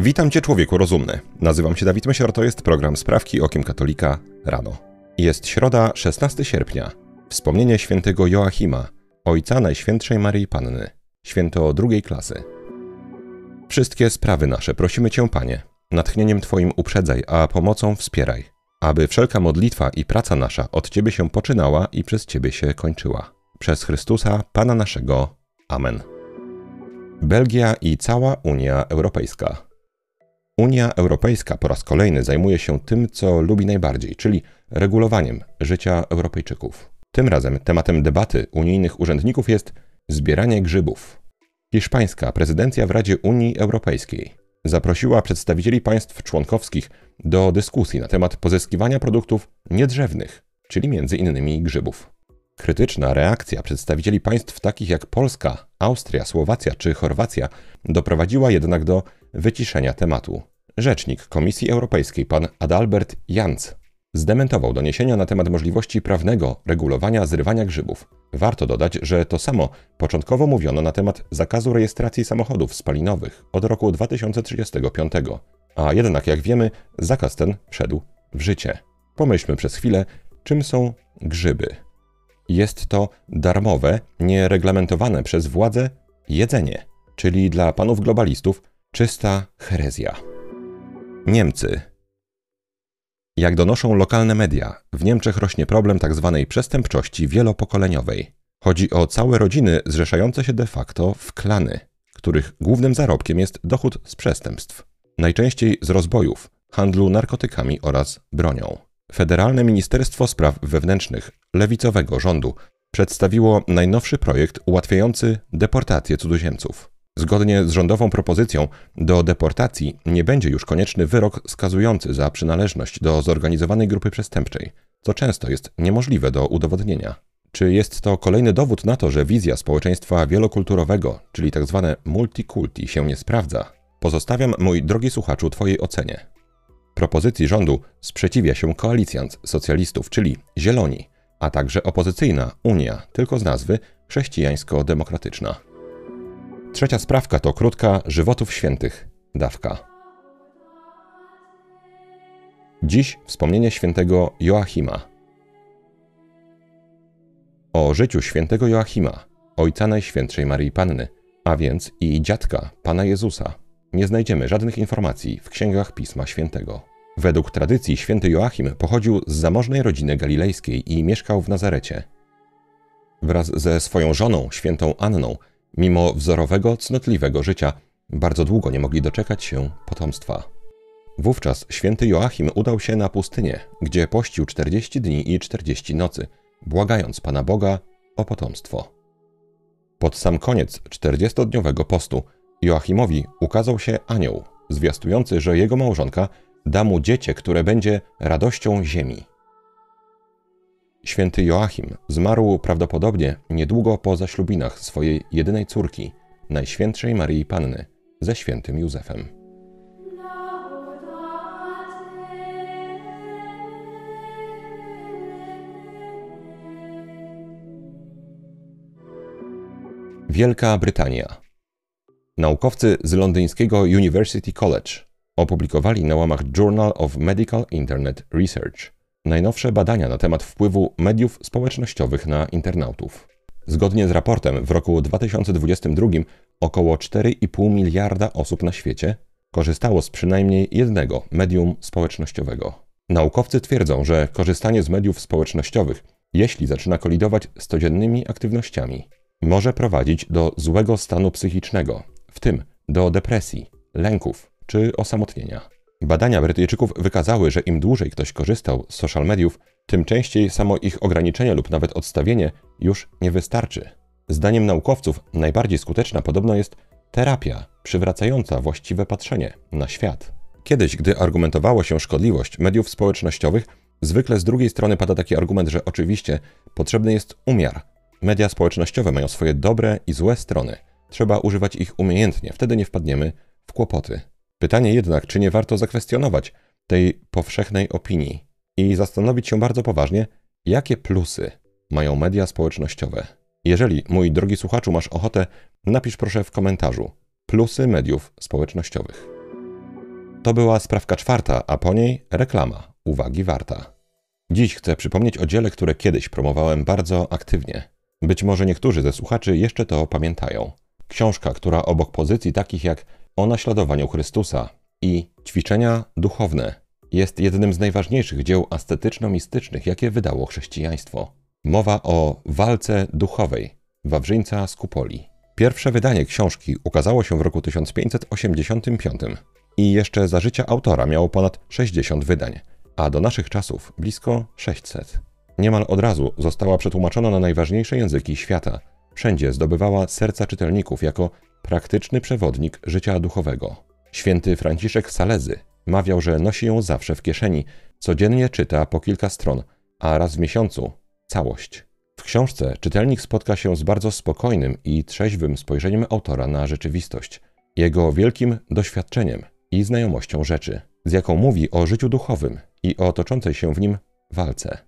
Witam Cię, człowieku rozumny. Nazywam się Dawid Mysior, to jest program Sprawki Okiem Katolika rano. Jest środa, 16 sierpnia. Wspomnienie świętego Joachima, ojca Najświętszej Maryi Panny, święto drugiej klasy. Wszystkie sprawy nasze prosimy Cię, Panie, natchnieniem Twoim uprzedzaj, a pomocą wspieraj, aby wszelka modlitwa i praca nasza od Ciebie się poczynała i przez Ciebie się kończyła. Przez Chrystusa, Pana naszego. Amen. Belgia i cała Unia Europejska. Unia Europejska po raz kolejny zajmuje się tym, co lubi najbardziej, czyli regulowaniem życia Europejczyków. Tym razem tematem debaty unijnych urzędników jest zbieranie grzybów. Hiszpańska prezydencja w Radzie Unii Europejskiej zaprosiła przedstawicieli państw członkowskich do dyskusji na temat pozyskiwania produktów niedrzewnych, czyli między innymi grzybów. Krytyczna reakcja przedstawicieli państw takich jak Polska, Austria, Słowacja czy Chorwacja doprowadziła jednak do wyciszenia tematu. Rzecznik Komisji Europejskiej pan Adalbert Janz zdementował doniesienia na temat możliwości prawnego regulowania zrywania grzybów. Warto dodać, że to samo początkowo mówiono na temat zakazu rejestracji samochodów spalinowych od roku 2035, a jednak jak wiemy, zakaz ten wszedł w życie. Pomyślmy przez chwilę, czym są grzyby. Jest to darmowe, niereglamentowane przez władze jedzenie, czyli dla panów globalistów czysta herezja. Niemcy. Jak donoszą lokalne media, w Niemczech rośnie problem tzw. Tak przestępczości wielopokoleniowej. Chodzi o całe rodziny zrzeszające się de facto w klany, których głównym zarobkiem jest dochód z przestępstw, najczęściej z rozbojów, handlu narkotykami oraz bronią. Federalne Ministerstwo Spraw Wewnętrznych lewicowego rządu przedstawiło najnowszy projekt ułatwiający deportację cudzoziemców. Zgodnie z rządową propozycją, do deportacji nie będzie już konieczny wyrok skazujący za przynależność do zorganizowanej grupy przestępczej, co często jest niemożliwe do udowodnienia. Czy jest to kolejny dowód na to, że wizja społeczeństwa wielokulturowego, czyli tzw. Tak multikulti, się nie sprawdza? Pozostawiam, mój drogi słuchaczu, Twojej ocenie. Propozycji rządu sprzeciwia się koalicjant socjalistów, czyli Zieloni, a także opozycyjna Unia, tylko z nazwy chrześcijańsko-demokratyczna. Trzecia sprawka to krótka żywotów świętych, dawka. Dziś wspomnienie świętego Joachima. O życiu świętego Joachima, ojca Najświętszej Maryi Panny, a więc i dziadka Pana Jezusa, nie znajdziemy żadnych informacji w księgach Pisma Świętego. Według tradycji święty Joachim pochodził z zamożnej rodziny galilejskiej i mieszkał w Nazarecie. Wraz ze swoją żoną, świętą Anną, mimo wzorowego, cnotliwego życia, bardzo długo nie mogli doczekać się potomstwa. Wówczas święty Joachim udał się na pustynię, gdzie pościł 40 dni i 40 nocy, błagając Pana Boga o potomstwo. Pod sam koniec 40-dniowego postu Joachimowi ukazał się anioł, zwiastujący, że jego małżonka da mu dziecię, które będzie radością ziemi. Święty Joachim zmarł prawdopodobnie niedługo po zaślubinach swojej jedynej córki, Najświętszej Maryi Panny, ze świętym Józefem. Wielka Brytania. Naukowcy z londyńskiego University College opublikowali na łamach Journal of Medical Internet Research najnowsze badania na temat wpływu mediów społecznościowych na internautów. Zgodnie z raportem w roku 2022 około 4,5 miliarda osób na świecie korzystało z przynajmniej jednego medium społecznościowego. Naukowcy twierdzą, że korzystanie z mediów społecznościowych, jeśli zaczyna kolidować z codziennymi aktywnościami, może prowadzić do złego stanu psychicznego, w tym do depresji, lęków czy osamotnienia. Badania Brytyjczyków wykazały, że im dłużej ktoś korzystał z social mediów, tym częściej samo ich ograniczenie lub nawet odstawienie już nie wystarczy. Zdaniem naukowców najbardziej skuteczna podobno jest terapia przywracająca właściwe patrzenie na świat. Kiedyś, gdy argumentowało się szkodliwość mediów społecznościowych, zwykle z drugiej strony pada taki argument, że oczywiście potrzebny jest umiar. Media społecznościowe mają swoje dobre i złe strony. Trzeba używać ich umiejętnie, wtedy nie wpadniemy w kłopoty. Pytanie jednak, czy nie warto zakwestionować tej powszechnej opinii i zastanowić się bardzo poważnie, jakie plusy mają media społecznościowe. Jeżeli, mój drogi słuchaczu, masz ochotę, napisz proszę w komentarzu plusy mediów społecznościowych. To była sprawka czwarta, a po niej reklama. Uwagi warta. Dziś chcę przypomnieć o dziele, które kiedyś promowałem bardzo aktywnie. Być może niektórzy ze słuchaczy jeszcze to pamiętają. Książka, która obok pozycji takich jak o naśladowaniu Chrystusa i ćwiczenia duchowne jest jednym z najważniejszych dzieł ascetyczno-mistycznych, jakie wydało chrześcijaństwo. Mowa o walce duchowej Wawrzyńca z Kupoli. Pierwsze wydanie książki ukazało się w roku 1585 i jeszcze za życia autora miało ponad 60 wydań, a do naszych czasów blisko 600. Niemal od razu została przetłumaczona na najważniejsze języki świata. Wszędzie zdobywała serca czytelników jako praktyczny przewodnik życia duchowego. Święty Franciszek Salezy mawiał, że nosi ją zawsze w kieszeni, codziennie czyta po kilka stron, a raz w miesiącu całość. W książce czytelnik spotka się z bardzo spokojnym i trzeźwym spojrzeniem autora na rzeczywistość, jego wielkim doświadczeniem i znajomością rzeczy, z jaką mówi o życiu duchowym i o toczącej się w nim walce.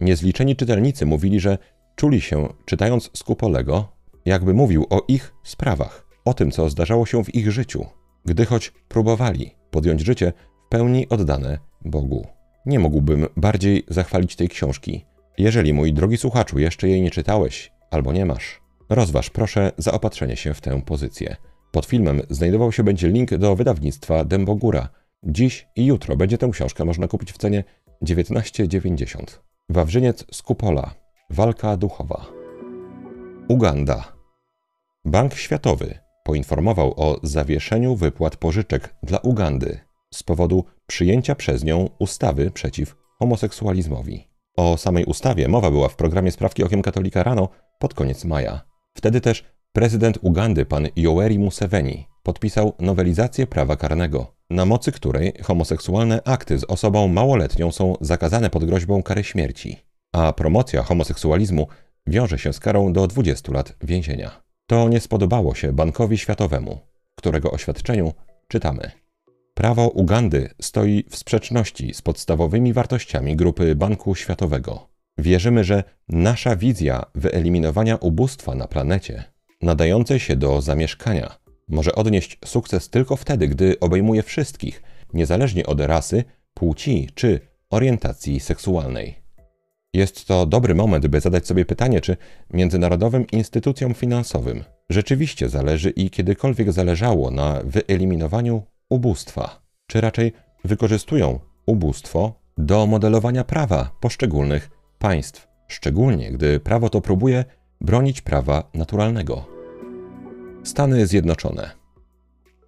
Niezliczeni czytelnicy mówili, że czuli się, czytając Skupolego, jakby mówił o ich sprawach, o tym, co zdarzało się w ich życiu, gdy choć próbowali podjąć życie w pełni oddane Bogu. Nie mógłbym bardziej zachwalić tej książki. Jeżeli, mój drogi słuchaczu, jeszcze jej nie czytałeś albo nie masz, rozważ proszę zaopatrzenie się w tę pozycję. Pod filmem znajdował się będzie link do wydawnictwa Dębogóra. Dziś i jutro będzie tę książkę można kupić w cenie 19,90. Wawrzyniec z Kupola. Walka duchowa. Uganda. Bank Światowy poinformował o zawieszeniu wypłat pożyczek dla Ugandy z powodu przyjęcia przez nią ustawy przeciw homoseksualizmowi. O samej ustawie mowa była w programie Sprawki Okiem Katolika rano pod koniec maja. Wtedy też prezydent Ugandy, pan Yoweri Museveni, podpisał nowelizację prawa karnego, na mocy której homoseksualne akty z osobą małoletnią są zakazane pod groźbą kary śmierci, a promocja homoseksualizmu wiąże się z karą do 20 lat więzienia. To nie spodobało się Bankowi Światowemu, którego oświadczeniu czytamy. Prawo Ugandy stoi w sprzeczności z podstawowymi wartościami grupy Banku Światowego. Wierzymy, że nasza wizja wyeliminowania ubóstwa na planecie, nadającej się do zamieszkania, może odnieść sukces tylko wtedy, gdy obejmuje wszystkich, niezależnie od rasy, płci czy orientacji seksualnej. Jest to dobry moment, by zadać sobie pytanie, czy międzynarodowym instytucjom finansowym rzeczywiście zależy i kiedykolwiek zależało na wyeliminowaniu ubóstwa, czy raczej wykorzystują ubóstwo do modelowania prawa poszczególnych państw, szczególnie gdy prawo to próbuje bronić prawa naturalnego. Stany Zjednoczone.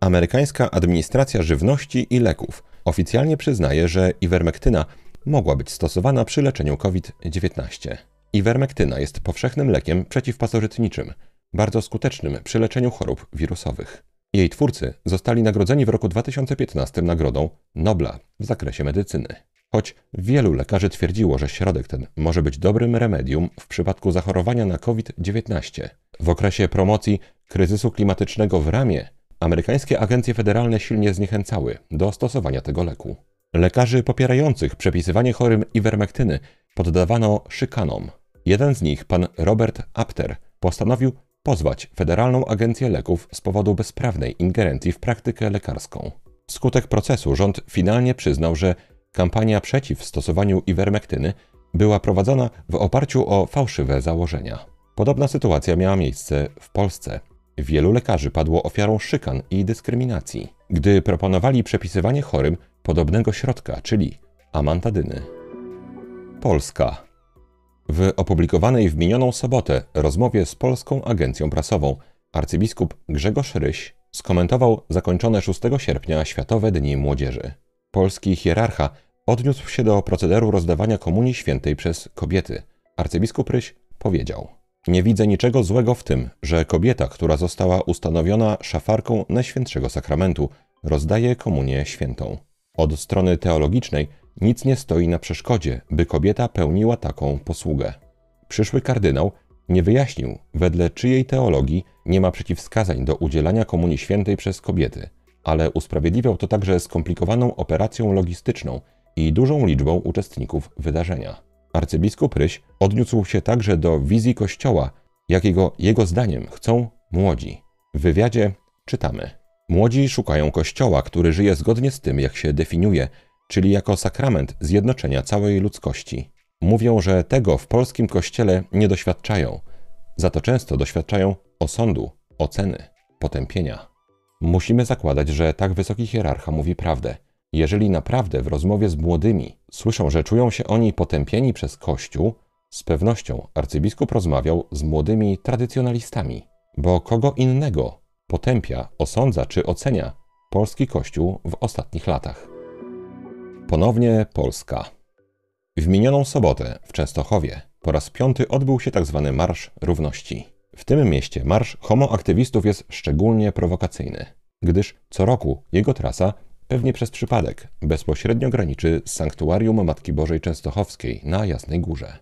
Amerykańska Administracja Żywności i Leków oficjalnie przyznaje, że iwermektyna mogła być stosowana przy leczeniu COVID-19. Iwermektyna jest powszechnym lekiem przeciwpasożytniczym, bardzo skutecznym przy leczeniu chorób wirusowych. Jej twórcy zostali nagrodzeni w roku 2015 nagrodą Nobla w zakresie medycyny. Choć wielu lekarzy twierdziło, że środek ten może być dobrym remedium w przypadku zachorowania na COVID-19, w okresie promocji kryzysu klimatycznego w ramię amerykańskie agencje federalne silnie zniechęcały do stosowania tego leku. Lekarzy popierających przepisywanie chorym iwermektyny poddawano szykanom. Jeden z nich, pan Robert Apter, postanowił pozwać Federalną Agencję Leków z powodu bezprawnej ingerencji w praktykę lekarską. Wskutek procesu rząd finalnie przyznał, że kampania przeciw stosowaniu iwermektyny była prowadzona w oparciu o fałszywe założenia. Podobna sytuacja miała miejsce w Polsce. Wielu lekarzy padło ofiarą szykan i dyskryminacji, gdy proponowali przepisywanie chorym podobnego środka, czyli amantadyny. Polska. W opublikowanej w minioną sobotę rozmowie z Polską Agencją Prasową arcybiskup Grzegorz Ryś skomentował zakończone 6 sierpnia Światowe Dni Młodzieży. Polski hierarcha odniósł się do procederu rozdawania Komunii Świętej przez kobiety. Arcybiskup Ryś powiedział: Nie widzę niczego złego w tym, że kobieta, która została ustanowiona szafarką Najświętszego Sakramentu, rozdaje Komunię Świętą. Od strony teologicznej nic nie stoi na przeszkodzie, by kobieta pełniła taką posługę. Przyszły kardynał nie wyjaśnił, wedle czyjej teologii nie ma przeciwwskazań do udzielania Komunii Świętej przez kobiety, ale usprawiedliwiał to także skomplikowaną operacją logistyczną i dużą liczbą uczestników wydarzenia. Arcybiskup Ryś odniósł się także do wizji Kościoła, jakiego jego zdaniem chcą młodzi. W wywiadzie czytamy: Młodzi szukają kościoła, który żyje zgodnie z tym, jak się definiuje, czyli jako sakrament zjednoczenia całej ludzkości. Mówią, że tego w polskim kościele nie doświadczają, za to często doświadczają osądu, oceny, potępienia. Musimy zakładać, że tak wysoki hierarcha mówi prawdę. Jeżeli naprawdę w rozmowie z młodymi słyszą, że czują się oni potępieni przez Kościół, z pewnością arcybiskup rozmawiał z młodymi tradycjonalistami, bo kogo innego potępia, osądza czy ocenia polski Kościół w ostatnich latach. Ponownie Polska. W minioną sobotę w Częstochowie po raz piąty odbył się tzw. Tak Marsz Równości. W tym mieście marsz homoaktywistów jest szczególnie prowokacyjny, gdyż co roku jego trasa pewnie przez przypadek bezpośrednio graniczy z sanktuarium Matki Bożej Częstochowskiej na Jasnej Górze.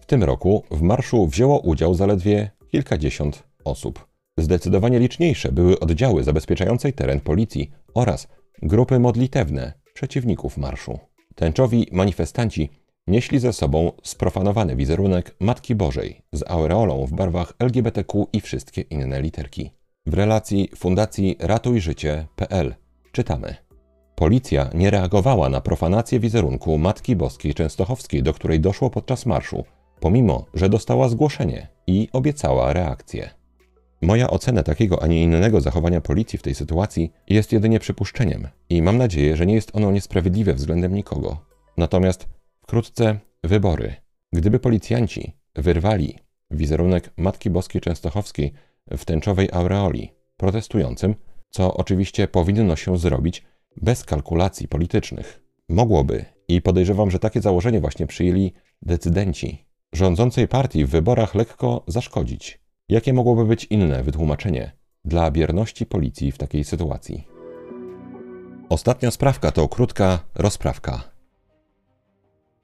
W tym roku w marszu wzięło udział zaledwie kilkadziesiąt osób. Zdecydowanie liczniejsze były oddziały zabezpieczającej teren policji oraz grupy modlitewne przeciwników marszu. Tęczowi manifestanci nieśli ze sobą sprofanowany wizerunek Matki Bożej z aureolą w barwach LGBTQ i wszystkie inne literki. W relacji Fundacji ratujżycie.pl czytamy Policja nie reagowała na profanację wizerunku Matki Boskiej Częstochowskiej, do której doszło podczas marszu, pomimo, że dostała zgłoszenie i obiecała reakcję. Moja ocena takiego, a nie innego zachowania policji w tej sytuacji jest jedynie przypuszczeniem i mam nadzieję, że nie jest ono niesprawiedliwe względem nikogo. Natomiast wkrótce wybory. Gdyby policjanci wyrwali wizerunek Matki Boskiej Częstochowskiej w tęczowej aureoli protestującym, co oczywiście powinno się zrobić bez kalkulacji politycznych, mogłoby, i podejrzewam, że takie założenie właśnie przyjęli decydenci rządzącej partii w wyborach lekko zaszkodzić. Jakie mogłoby być inne wytłumaczenie dla bierności policji w takiej sytuacji? Ostatnia sprawka to krótka rozprawka.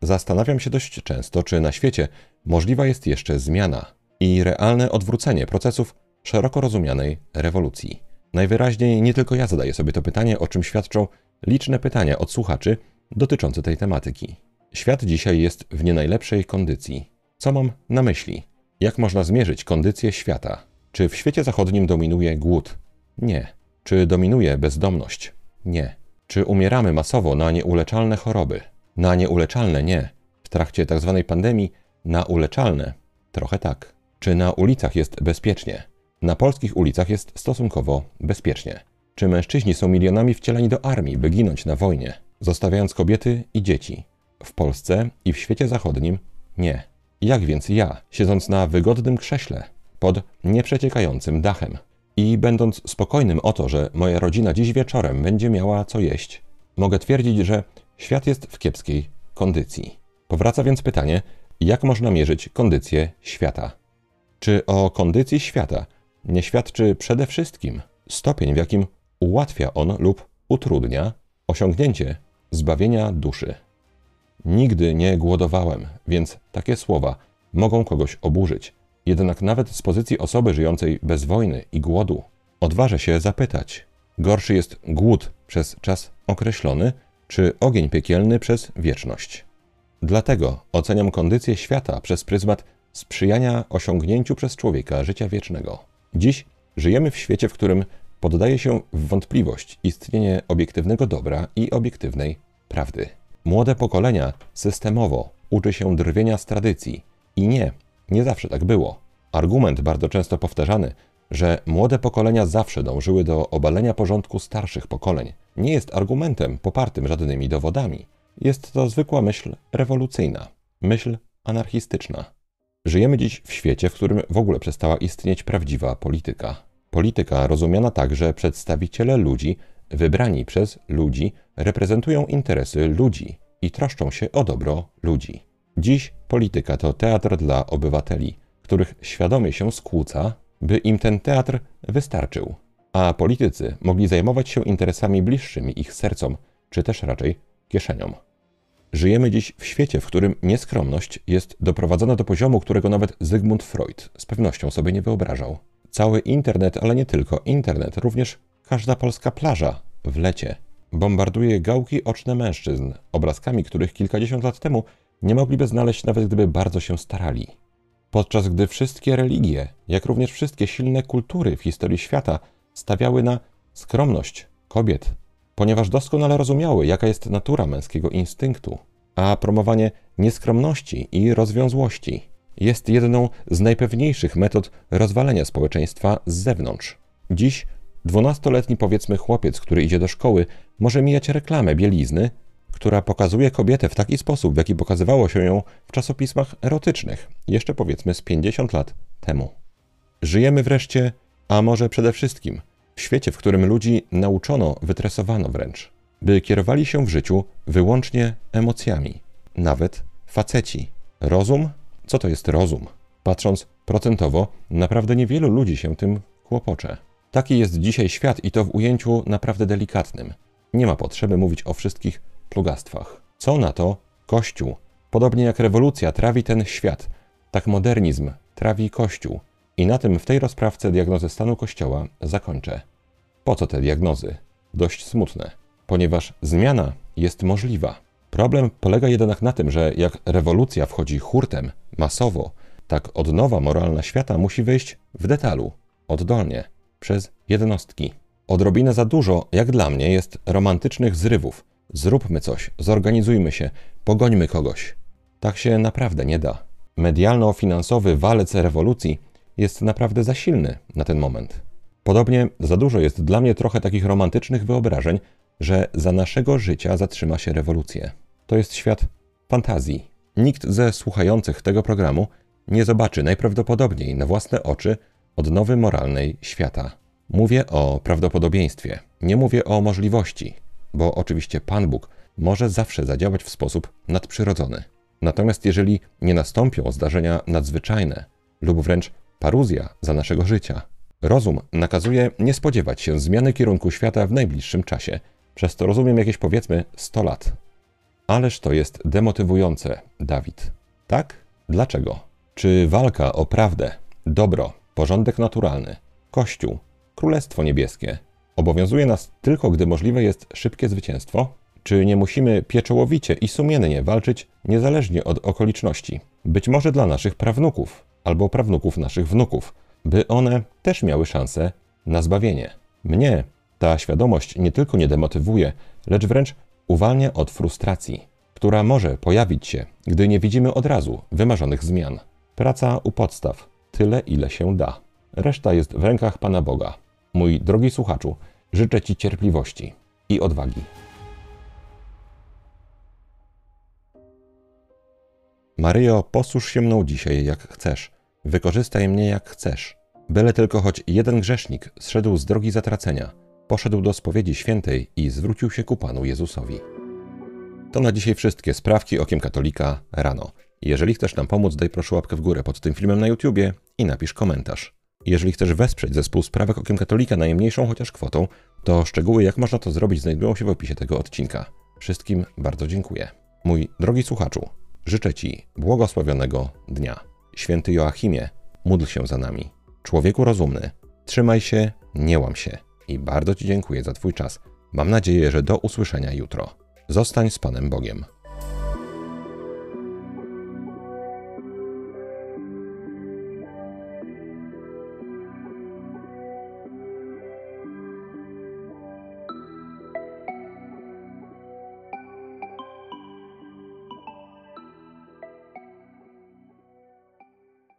Zastanawiam się dość często, czy na świecie możliwa jest jeszcze zmiana i realne odwrócenie procesów szeroko rozumianej rewolucji. Najwyraźniej nie tylko ja zadaję sobie to pytanie, o czym świadczą liczne pytania od słuchaczy dotyczące tej tematyki. Świat dzisiaj jest w nie najlepszej kondycji. Co mam na myśli? Jak można zmierzyć kondycję świata? Czy w świecie zachodnim dominuje głód? Nie. Czy dominuje bezdomność? Nie. Czy umieramy masowo na nieuleczalne choroby? Na nieuleczalne nie. W trakcie tzw. Tak pandemii na uleczalne trochę tak. Czy na ulicach jest bezpiecznie? Na polskich ulicach jest stosunkowo bezpiecznie. Czy mężczyźni są milionami wcieleni do armii, by ginąć na wojnie, zostawiając kobiety i dzieci? W Polsce i w świecie zachodnim nie. Jak więc ja, siedząc na wygodnym krześle, pod nieprzeciekającym dachem i będąc spokojnym o to, że moja rodzina dziś wieczorem będzie miała co jeść, mogę twierdzić, że świat jest w kiepskiej kondycji. Powraca więc pytanie, jak można mierzyć kondycję świata? Czy o kondycji świata nie świadczy przede wszystkim stopień, w jakim ułatwia on lub utrudnia osiągnięcie zbawienia duszy? Nigdy nie głodowałem, więc takie słowa mogą kogoś oburzyć. Jednak nawet z pozycji osoby żyjącej bez wojny i głodu odważę się zapytać: gorszy jest głód przez czas określony, czy ogień piekielny przez wieczność? Dlatego oceniam kondycję świata przez pryzmat sprzyjania osiągnięciu przez człowieka życia wiecznego. Dziś żyjemy w świecie, w którym poddaje się w wątpliwość istnienie obiektywnego dobra i obiektywnej prawdy. Młode pokolenia systemowo uczy się drwienia z tradycji. I nie, nie zawsze tak było. Argument bardzo często powtarzany, że młode pokolenia zawsze dążyły do obalenia porządku starszych pokoleń, nie jest argumentem popartym żadnymi dowodami. Jest to zwykła myśl rewolucyjna, myśl anarchistyczna. Żyjemy dziś w świecie, w którym w ogóle przestała istnieć prawdziwa polityka. Polityka rozumiana tak, że przedstawiciele ludzi wybrani przez ludzi reprezentują interesy ludzi i troszczą się o dobro ludzi. Dziś polityka to teatr dla obywateli, których świadomie się skłóca, by im ten teatr wystarczył, a politycy mogli zajmować się interesami bliższymi ich sercom, czy też raczej kieszeniom. Żyjemy dziś w świecie, w którym nieskromność jest doprowadzona do poziomu, którego nawet Zygmunt Freud z pewnością sobie nie wyobrażał. Cały internet, ale nie tylko internet, również Każda polska plaża w lecie bombarduje gałki oczne mężczyzn, obrazkami, których kilkadziesiąt lat temu nie mogliby znaleźć nawet gdyby bardzo się starali. Podczas gdy wszystkie religie, jak również wszystkie silne kultury w historii świata stawiały na skromność kobiet, ponieważ doskonale rozumiały, jaka jest natura męskiego instynktu, a promowanie nieskromności i rozwiązłości jest jedną z najpewniejszych metod rozwalenia społeczeństwa z zewnątrz. Dziś dwunastoletni powiedzmy chłopiec, który idzie do szkoły, może mijać reklamę bielizny, która pokazuje kobietę w taki sposób, w jaki pokazywało się ją w czasopismach erotycznych, jeszcze powiedzmy z 50 lat temu. Żyjemy wreszcie, a może przede wszystkim, w świecie, w którym ludzi nauczono, wytresowano wręcz, by kierowali się w życiu wyłącznie emocjami, nawet faceci. Rozum? Co to jest rozum? Patrząc procentowo, naprawdę niewielu ludzi się tym kłopocze. Taki jest dzisiaj świat i to w ujęciu naprawdę delikatnym. Nie ma potrzeby mówić o wszystkich plugastwach. Co na to Kościół? Podobnie jak rewolucja trawi ten świat, tak modernizm trawi Kościół. I na tym w tej rozprawce diagnozy stanu Kościoła zakończę. Po co te diagnozy? Dość smutne, ponieważ zmiana jest możliwa. Problem polega jednak na tym, że jak rewolucja wchodzi hurtem, masowo, tak odnowa moralna świata musi wyjść w detalu, oddolnie, przez jednostki. Odrobinę za dużo, jak dla mnie, jest romantycznych zrywów. Zróbmy coś, zorganizujmy się, pogońmy kogoś. Tak się naprawdę nie da. Medialno-finansowy walec rewolucji jest naprawdę za silny na ten moment. Podobnie za dużo jest dla mnie trochę takich romantycznych wyobrażeń, że za naszego życia zatrzyma się rewolucja. To jest świat fantazji. Nikt ze słuchających tego programu nie zobaczy najprawdopodobniej na własne oczy odnowy moralnej świata. Mówię o prawdopodobieństwie, nie mówię o możliwości, bo oczywiście Pan Bóg może zawsze zadziałać w sposób nadprzyrodzony. Natomiast jeżeli nie nastąpią zdarzenia nadzwyczajne lub wręcz paruzja za naszego życia, rozum nakazuje nie spodziewać się zmiany kierunku świata w najbliższym czasie. Przez to rozumiem jakieś powiedzmy 100 lat. Ależ to jest demotywujące, Dawid. Tak? Dlaczego? Czy walka o prawdę, dobro, porządek naturalny, Kościół, Królestwo Niebieskie obowiązuje nas tylko, gdy możliwe jest szybkie zwycięstwo? Czy nie musimy pieczołowicie i sumiennie walczyć niezależnie od okoliczności? Być może dla naszych prawnuków albo prawnuków naszych wnuków, by one też miały szansę na zbawienie. Mnie ta świadomość nie tylko nie demotywuje, lecz wręcz uwalnia od frustracji, która może pojawić się, gdy nie widzimy od razu wymarzonych zmian. Praca u podstaw, tyle ile się da. Reszta jest w rękach Pana Boga. Mój drogi słuchaczu, życzę Ci cierpliwości i odwagi. Maryjo, posłuż się mną dzisiaj jak chcesz. Wykorzystaj mnie jak chcesz. Byle tylko choć jeden grzesznik zszedł z drogi zatracenia, poszedł do spowiedzi świętej i zwrócił się ku Panu Jezusowi. To na dzisiaj wszystkie sprawki okiem katolika rano. Jeżeli chcesz nam pomóc, daj proszę łapkę w górę pod tym filmem na YouTubie i napisz komentarz. Jeżeli chcesz wesprzeć zespół Sprawek Okiem Katolika najmniejszą chociaż kwotą, to szczegóły jak można to zrobić znajdują się w opisie tego odcinka. Wszystkim bardzo dziękuję. Mój drogi słuchaczu, życzę Ci błogosławionego dnia. Święty Joachimie, módl się za nami. Człowieku rozumny, trzymaj się, nie łam się. I bardzo Ci dziękuję za Twój czas. Mam nadzieję, że do usłyszenia jutro. Zostań z Panem Bogiem.